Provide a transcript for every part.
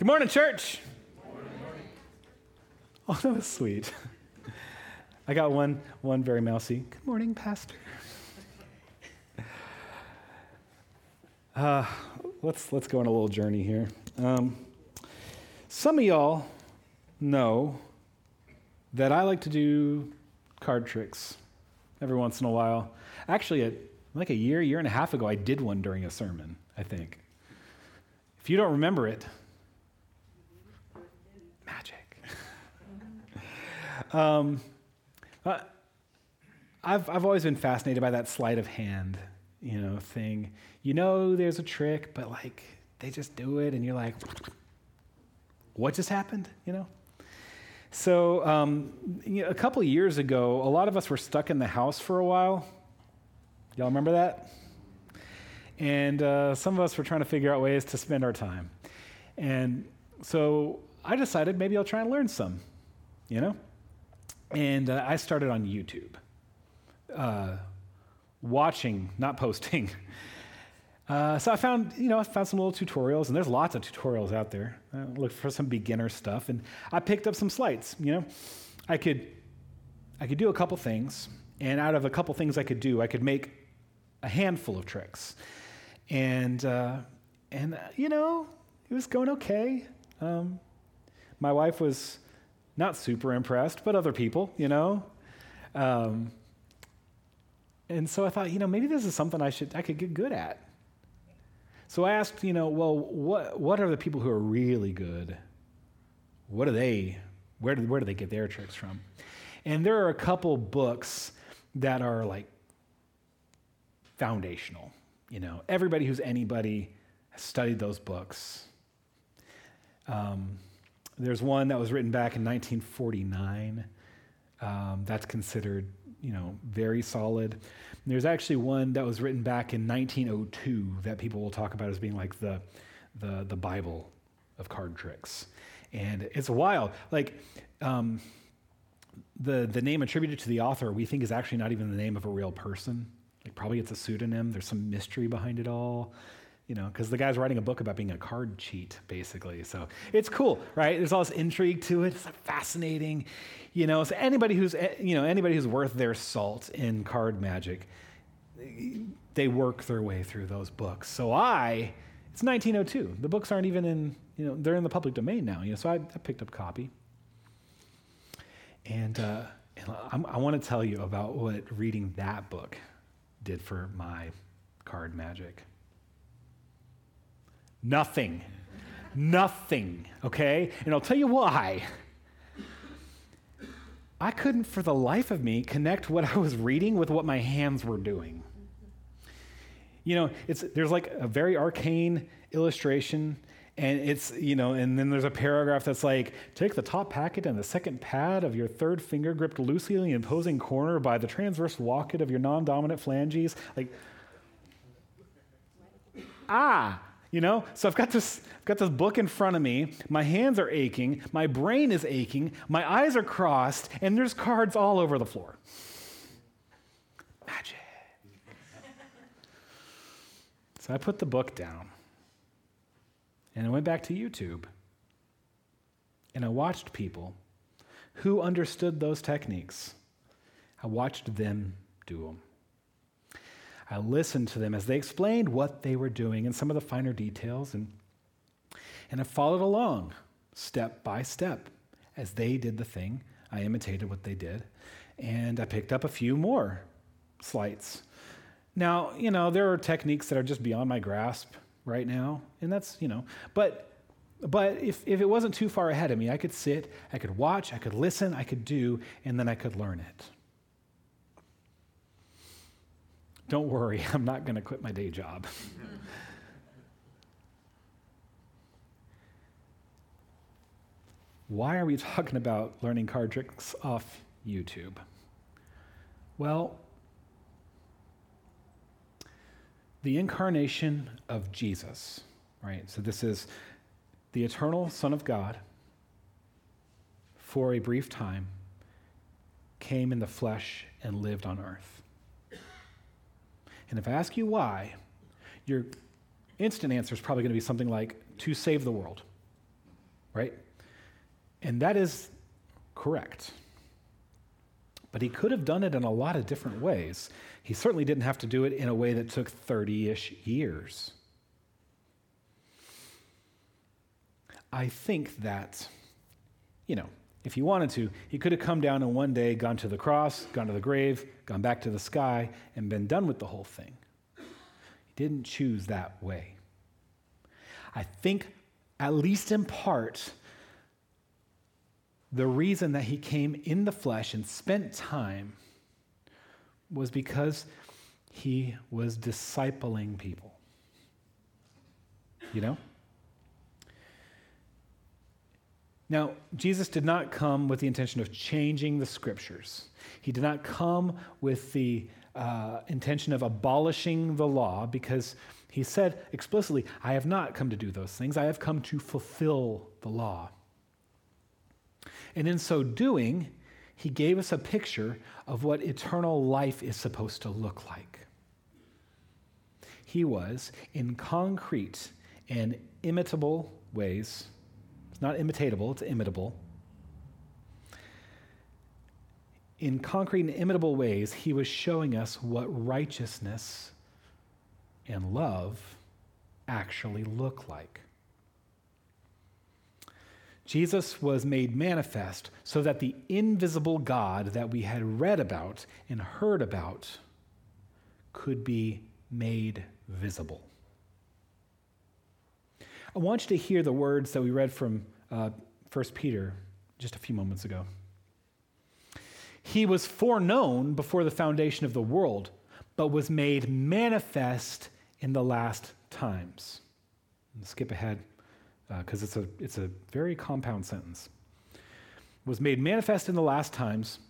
Good morning, church. Oh, that was sweet. I got one, one very mousy. Good morning, Pastor. Uh, let's let's go on a little journey here. Um, some of y'all know that I like to do card tricks every once in a while. Actually, a, like a year, year and a half ago, I did one during a sermon. I think. If you don't remember it, Um, I've, I've always been fascinated by that sleight of hand, you know, thing. You know, there's a trick, but like they just do it, and you're like, what just happened? You know. So um, you know, a couple years ago, a lot of us were stuck in the house for a while. Y'all remember that? And uh, some of us were trying to figure out ways to spend our time. And so I decided maybe I'll try and learn some, you know? And uh, I started on YouTube, uh, watching, not posting. Uh, so I found, you know, I found some little tutorials, and there's lots of tutorials out there. I looked for some beginner stuff, and I picked up some sleights. You know, I could, I could do a couple things, and out of a couple things I could do, I could make a handful of tricks, and uh, and uh, you know, it was going okay. Um, my wife was not super impressed, but other people, you know. Um, and so I thought, you know, maybe this is something I should I could get good at. So I asked, you know, well, what what are the people who are really good? What are they? Where do, where do they get their tricks from? And there are a couple books that are like foundational. You know, everybody who's anybody has studied those books. Um, there's one that was written back in 1949. Um, that's considered, you know, very solid. And there's actually one that was written back in 1902 that people will talk about as being like the, the, the Bible of card tricks. And it's wild. Like, um, the, the name attributed to the author we think is actually not even the name of a real person. Like, probably it's a pseudonym. There's some mystery behind it all you know, because the guy's writing a book about being a card cheat, basically. So it's cool, right? There's all this intrigue to it. It's fascinating, you know. So anybody who's, eh, you know, anybody who's worth their salt in card magic, they work their way through those books. So I, it's 1902. The books aren't even in, you know, they're in the public domain now. You know, so I, I picked up copy, and, uh, and I want to tell you about what reading that book did for my card magic. Nothing. Nothing, okay? And I'll tell you why. I couldn't, for the life of me, connect what I was reading with what my hands were doing. You know, it's, there's like a very arcane illustration, and it's, you know, and then there's a paragraph that's like, take the top packet and the second pad of your third finger gripped loosely in the imposing corner by the transverse locket of your non dominant phalanges. Like, ah, you know? So I've got this I've got this book in front of me. My hands are aching, my brain is aching, my eyes are crossed, and there's cards all over the floor. Magic. so I put the book down. And I went back to YouTube. And I watched people who understood those techniques. I watched them do them. I listened to them as they explained what they were doing and some of the finer details, and, and I followed along step by step as they did the thing. I imitated what they did, and I picked up a few more sleights. Now, you know, there are techniques that are just beyond my grasp right now, and that's, you know, but but if, if it wasn't too far ahead of me, I could sit, I could watch, I could listen, I could do, and then I could learn it. Don't worry, I'm not going to quit my day job. Why are we talking about learning card tricks off YouTube? Well, the incarnation of Jesus, right? So this is the eternal Son of God for a brief time came in the flesh and lived on earth. And if I ask you why, your instant answer is probably going to be something like to save the world. right? And that is correct. But he could have done it in a lot of different ways. He certainly didn't have to do it in a way that took 30 ish years. I think that, you know, if he wanted to, he could have come down in one day, gone to the cross, gone to the grave, gone back to the sky, and been done with the whole thing. He didn't choose that way. I think, at least in part, the reason that he came in the flesh and spent time was because he was discipling people. You know? Now, Jesus did not come with the intention of changing the scriptures. He did not come with the uh, intention of abolishing the law because he said explicitly, I have not come to do those things. I have come to fulfill the law. And in so doing, he gave us a picture of what eternal life is supposed to look like. He was, in concrete and imitable ways, it's not imitatable, it's imitable. In concrete and imitable ways, he was showing us what righteousness and love actually look like. Jesus was made manifest so that the invisible God that we had read about and heard about could be made visible. I want you to hear the words that we read from uh, 1 Peter just a few moments ago. He was foreknown before the foundation of the world, but was made manifest in the last times. skip ahead because uh, it's, a, it's a very compound sentence. Was made manifest in the last times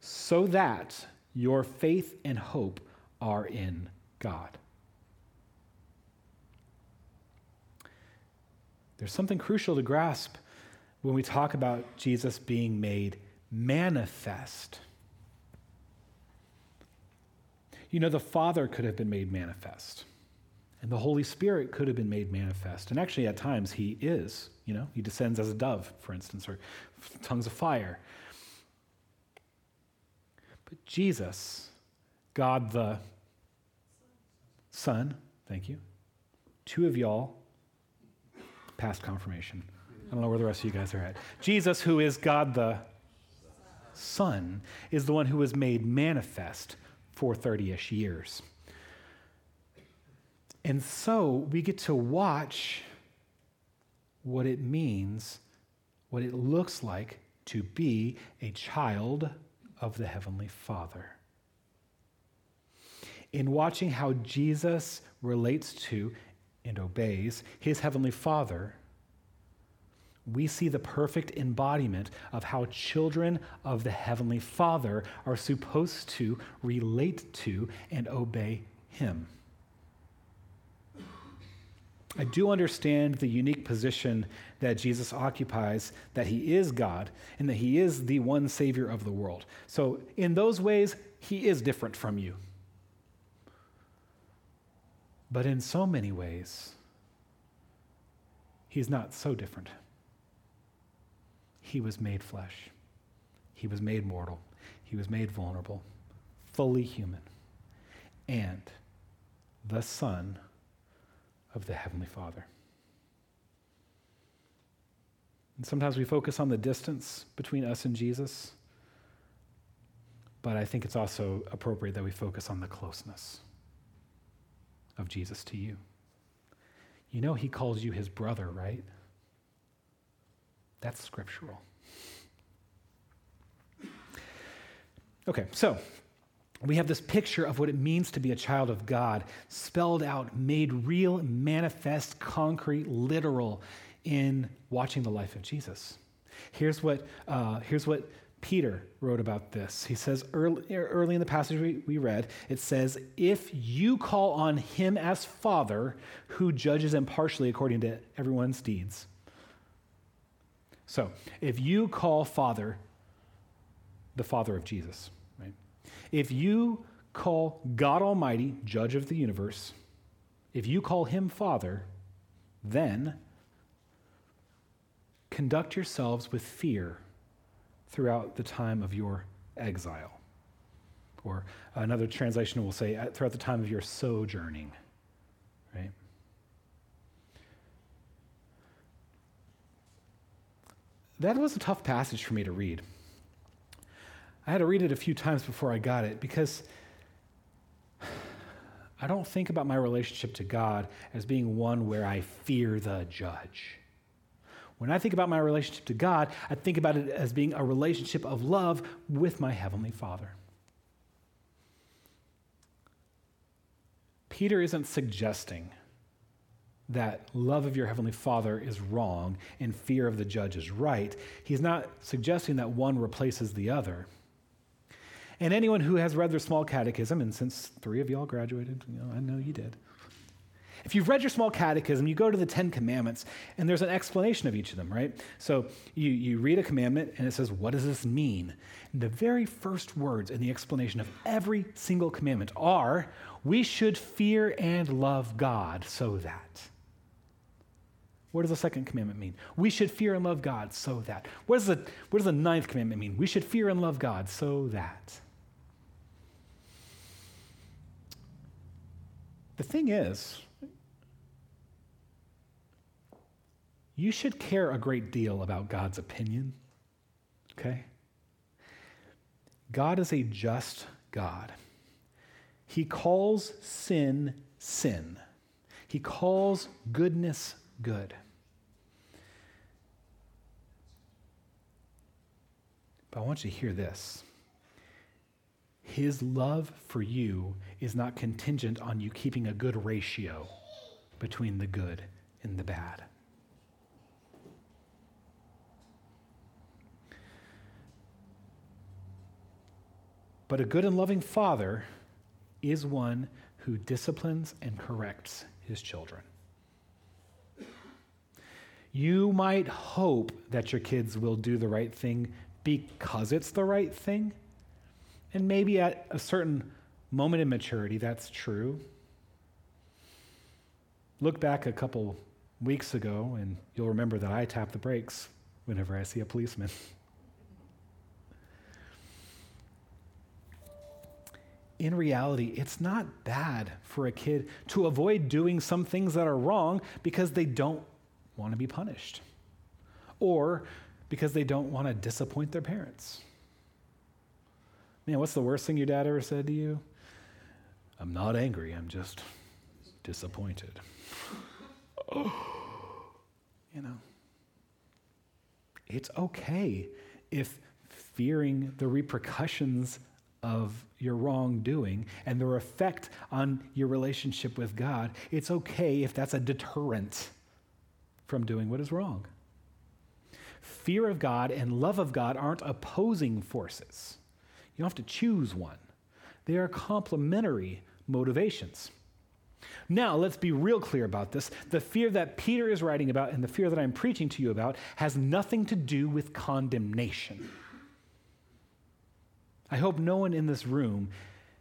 so that your faith and hope are in God. There's something crucial to grasp when we talk about Jesus being made manifest. You know, the Father could have been made manifest, and the Holy Spirit could have been made manifest. And actually, at times, He is. You know, He descends as a dove, for instance, or tongues of fire. But Jesus, God the Son, thank you, two of y'all past confirmation. I don't know where the rest of you guys are at. Jesus, who is God the Son, is the one who was made manifest for 30 ish years. And so we get to watch what it means, what it looks like to be a child of the Heavenly Father. In watching how Jesus relates to and obeys his heavenly Father, we see the perfect embodiment of how children of the heavenly Father are supposed to relate to and obey him. I do understand the unique position that Jesus occupies, that he is God and that he is the one Savior of the world. So, in those ways, he is different from you. But in so many ways, he's not so different. He was made flesh, he was made mortal, he was made vulnerable, fully human, and the Son of the Heavenly Father. And sometimes we focus on the distance between us and Jesus, but I think it's also appropriate that we focus on the closeness of Jesus to you. You know, he calls you his brother, right? That's scriptural. Okay, so we have this picture of what it means to be a child of God, spelled out, made real, manifest, concrete, literal in watching the life of Jesus. Here's what, uh, here's what Peter wrote about this. He says early, early in the passage we, we read, it says, If you call on him as Father, who judges impartially according to everyone's deeds. So, if you call Father the Father of Jesus, right? If you call God Almighty, judge of the universe, if you call him Father, then conduct yourselves with fear throughout the time of your exile. Or another translation will say, throughout the time of your sojourning, right? That was a tough passage for me to read. I had to read it a few times before I got it because I don't think about my relationship to God as being one where I fear the judge. When I think about my relationship to God, I think about it as being a relationship of love with my Heavenly Father. Peter isn't suggesting that love of your Heavenly Father is wrong and fear of the judge is right. He's not suggesting that one replaces the other. And anyone who has read their small catechism, and since three of y'all graduated, you know, I know you did, if you've read your small catechism, you go to the Ten Commandments, and there's an explanation of each of them, right? So you, you read a commandment, and it says, What does this mean? And the very first words in the explanation of every single commandment are, We should fear and love God so that. What does the second commandment mean? We should fear and love God so that. What does the, what does the ninth commandment mean? We should fear and love God so that. The thing is, you should care a great deal about God's opinion, okay? God is a just God. He calls sin, sin. He calls goodness, good. But I want you to hear this. His love for you is not contingent on you keeping a good ratio between the good and the bad. But a good and loving father is one who disciplines and corrects his children. You might hope that your kids will do the right thing because it's the right thing. And maybe at a certain moment in maturity, that's true. Look back a couple weeks ago, and you'll remember that I tap the brakes whenever I see a policeman. in reality, it's not bad for a kid to avoid doing some things that are wrong because they don't want to be punished or because they don't want to disappoint their parents. Man, what's the worst thing your dad ever said to you? I'm not angry, I'm just disappointed. you know, it's okay if fearing the repercussions of your wrongdoing and their effect on your relationship with God, it's okay if that's a deterrent from doing what is wrong. Fear of God and love of God aren't opposing forces. You don't have to choose one, they are complementary motivations. Now, let's be real clear about this. The fear that Peter is writing about and the fear that I'm preaching to you about has nothing to do with condemnation. I hope no one in this room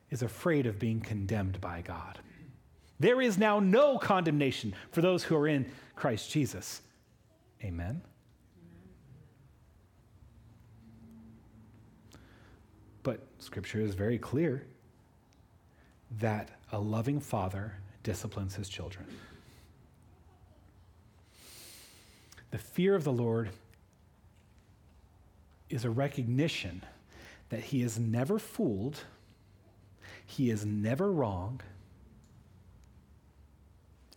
is afraid of being condemned by God. There is now no condemnation for those who are in Christ Jesus. Amen. But Scripture is very clear that a loving father disciplines his children. The fear of the Lord is a recognition that he is never fooled, he is never wrong,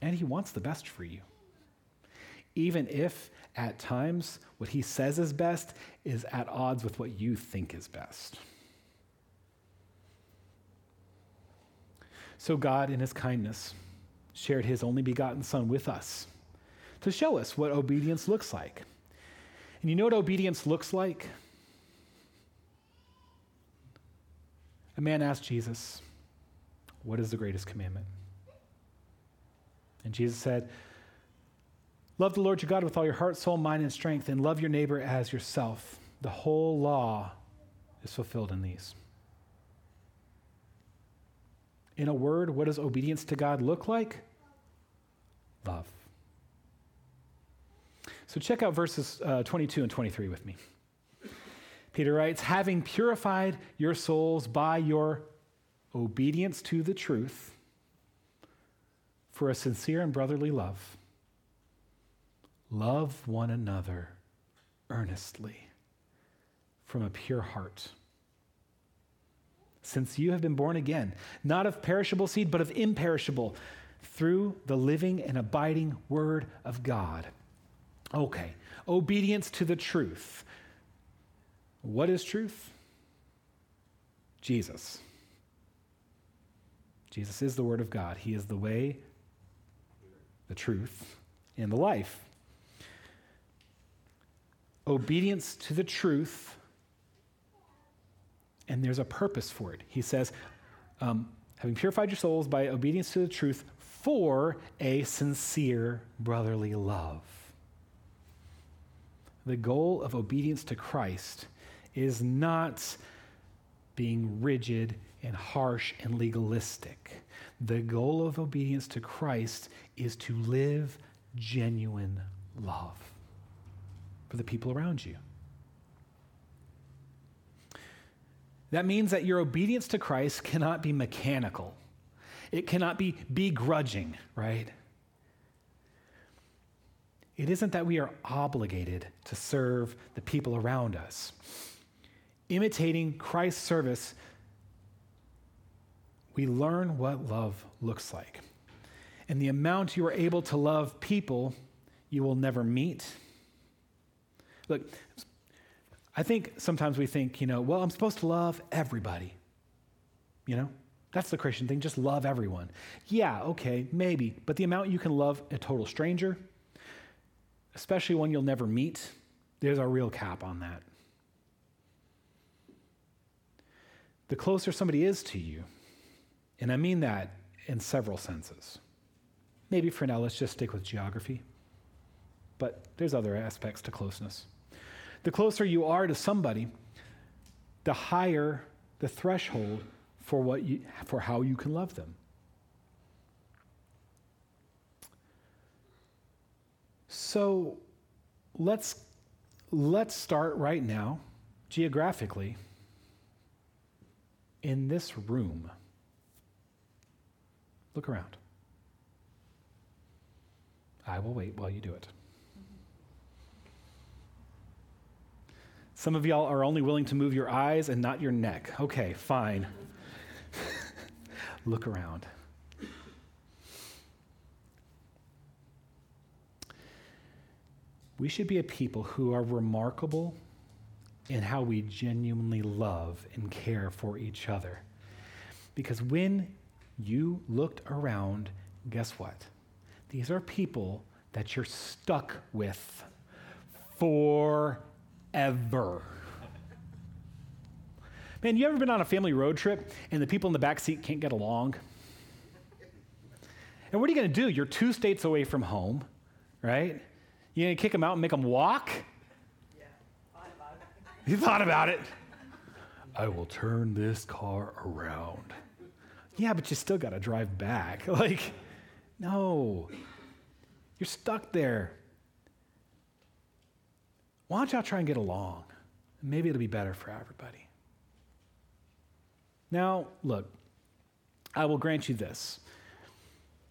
and he wants the best for you. Even if at times what he says is best is at odds with what you think is best. So, God, in his kindness, shared his only begotten Son with us to show us what obedience looks like. And you know what obedience looks like? A man asked Jesus, What is the greatest commandment? And Jesus said, Love the Lord your God with all your heart, soul, mind, and strength, and love your neighbor as yourself. The whole law is fulfilled in these. In a word, what does obedience to God look like? Love. So check out verses uh, 22 and 23 with me. Peter writes, having purified your souls by your obedience to the truth for a sincere and brotherly love, love one another earnestly from a pure heart. Since you have been born again, not of perishable seed, but of imperishable, through the living and abiding Word of God. Okay, obedience to the truth. What is truth? Jesus. Jesus is the Word of God. He is the way, the truth, and the life. Obedience to the truth, and there's a purpose for it. He says, um, having purified your souls by obedience to the truth for a sincere brotherly love. The goal of obedience to Christ is not being rigid and harsh and legalistic. The goal of obedience to Christ is to live genuine love for the people around you. That means that your obedience to Christ cannot be mechanical. It cannot be begrudging, right? It isn't that we are obligated to serve the people around us. Imitating Christ's service, we learn what love looks like. And the amount you are able to love people you will never meet. Look, I think sometimes we think, you know, well, I'm supposed to love everybody. You know? That's the Christian thing, just love everyone. Yeah, okay, maybe. But the amount you can love a total stranger, especially one you'll never meet, there's a real cap on that. The closer somebody is to you, and I mean that in several senses. Maybe for now, let's just stick with geography, but there's other aspects to closeness. The closer you are to somebody, the higher the threshold for, what you, for how you can love them. So let's, let's start right now, geographically, in this room. Look around. I will wait while you do it. Some of y'all are only willing to move your eyes and not your neck. Okay, fine. Look around. We should be a people who are remarkable in how we genuinely love and care for each other. Because when you looked around, guess what? These are people that you're stuck with forever. Man, you ever been on a family road trip and the people in the back seat can't get along? And what are you going to do? You're two states away from home, right? You going to kick them out and make them walk? Yeah, thought about it. You thought about it. I will turn this car around. Yeah, but you still got to drive back. Like, no. You're stuck there. Why don't y'all try and get along? Maybe it'll be better for everybody. Now, look, I will grant you this.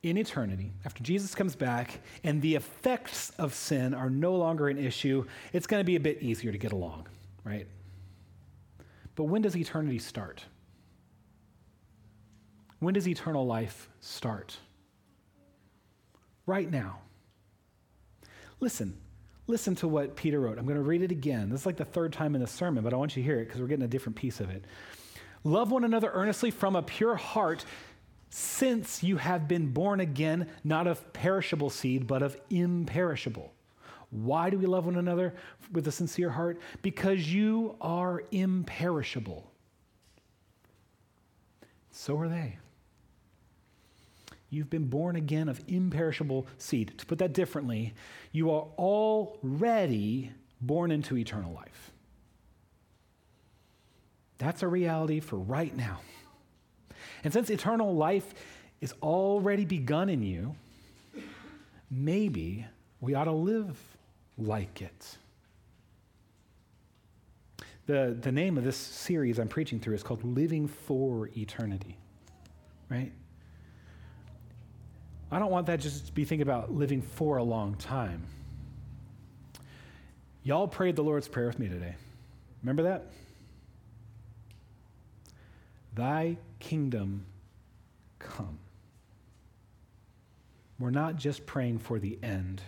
In eternity, after Jesus comes back and the effects of sin are no longer an issue, it's going to be a bit easier to get along, right? But when does eternity start? When does eternal life start? Right now. Listen, listen to what Peter wrote. I'm going to read it again. This is like the third time in the sermon, but I want you to hear it because we're getting a different piece of it. Love one another earnestly from a pure heart, since you have been born again, not of perishable seed, but of imperishable. Why do we love one another with a sincere heart? Because you are imperishable. So are they. You've been born again of imperishable seed. To put that differently, you are already born into eternal life. That's a reality for right now. And since eternal life is already begun in you, maybe we ought to live like it. The, the name of this series I'm preaching through is called Living for Eternity, right? I don't want that just to be thinking about living for a long time. Y'all prayed the Lord's Prayer with me today. Remember that? Thy kingdom come. We're not just praying for the end,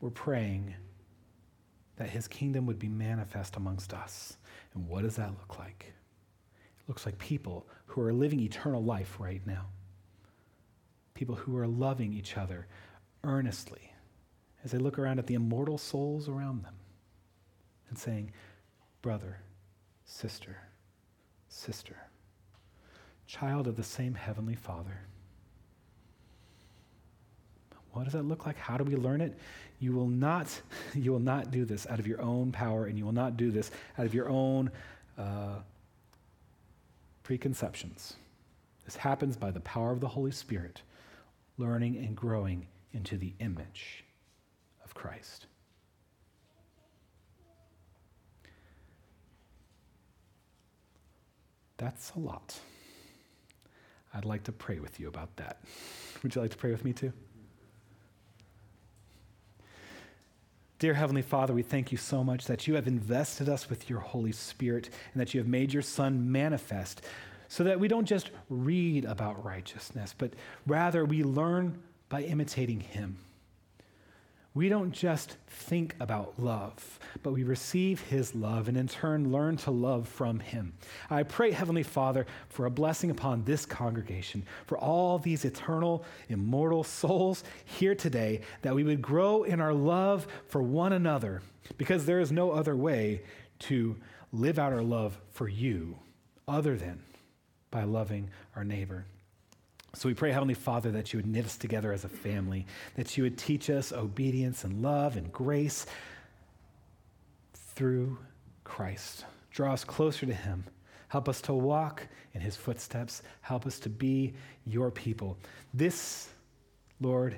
we're praying that his kingdom would be manifest amongst us. And what does that look like? It looks like people who are living eternal life right now, people who are loving each other earnestly as they look around at the immortal souls around them and saying, Brother, sister, sister, child of the same heavenly Father. What does that look like? How do we learn it? You will not, you will not do this out of your own power, and you will not do this out of your own uh, preconceptions. This happens by the power of the Holy Spirit, learning and growing into the image of Christ. That's a lot. I'd like to pray with you about that. Would you like to pray with me too? Dear Heavenly Father, we thank you so much that you have invested us with your Holy Spirit and that you have made your Son manifest so that we don't just read about righteousness, but rather we learn by imitating him we don't just think about love, but we receive his love and in turn learn to love from him. I pray, Heavenly Father, for a blessing upon this congregation, for all these eternal, immortal souls here today, that we would grow in our love for one another, because there is no other way to live out our love for you other than by loving our neighbor. So we pray, Heavenly Father, that you would knit us together as a family, that you would teach us obedience and love and grace through Christ. Draw us closer to Him. Help us to walk in His footsteps. Help us to be your people. This, Lord,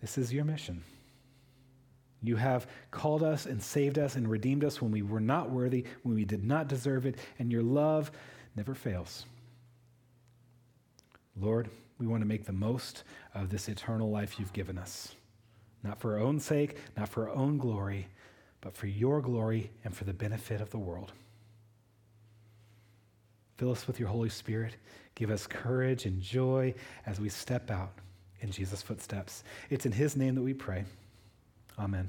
this is your mission. You have called us and saved us and redeemed us when we were not worthy, when we did not deserve it, and your love never fails. Lord, we want to make the most of this eternal life you've given us, not for our own sake, not for our own glory, but for your glory and for the benefit of the world. Fill us with your Holy Spirit. Give us courage and joy as we step out in Jesus' footsteps. It's in his name that we pray. Amen.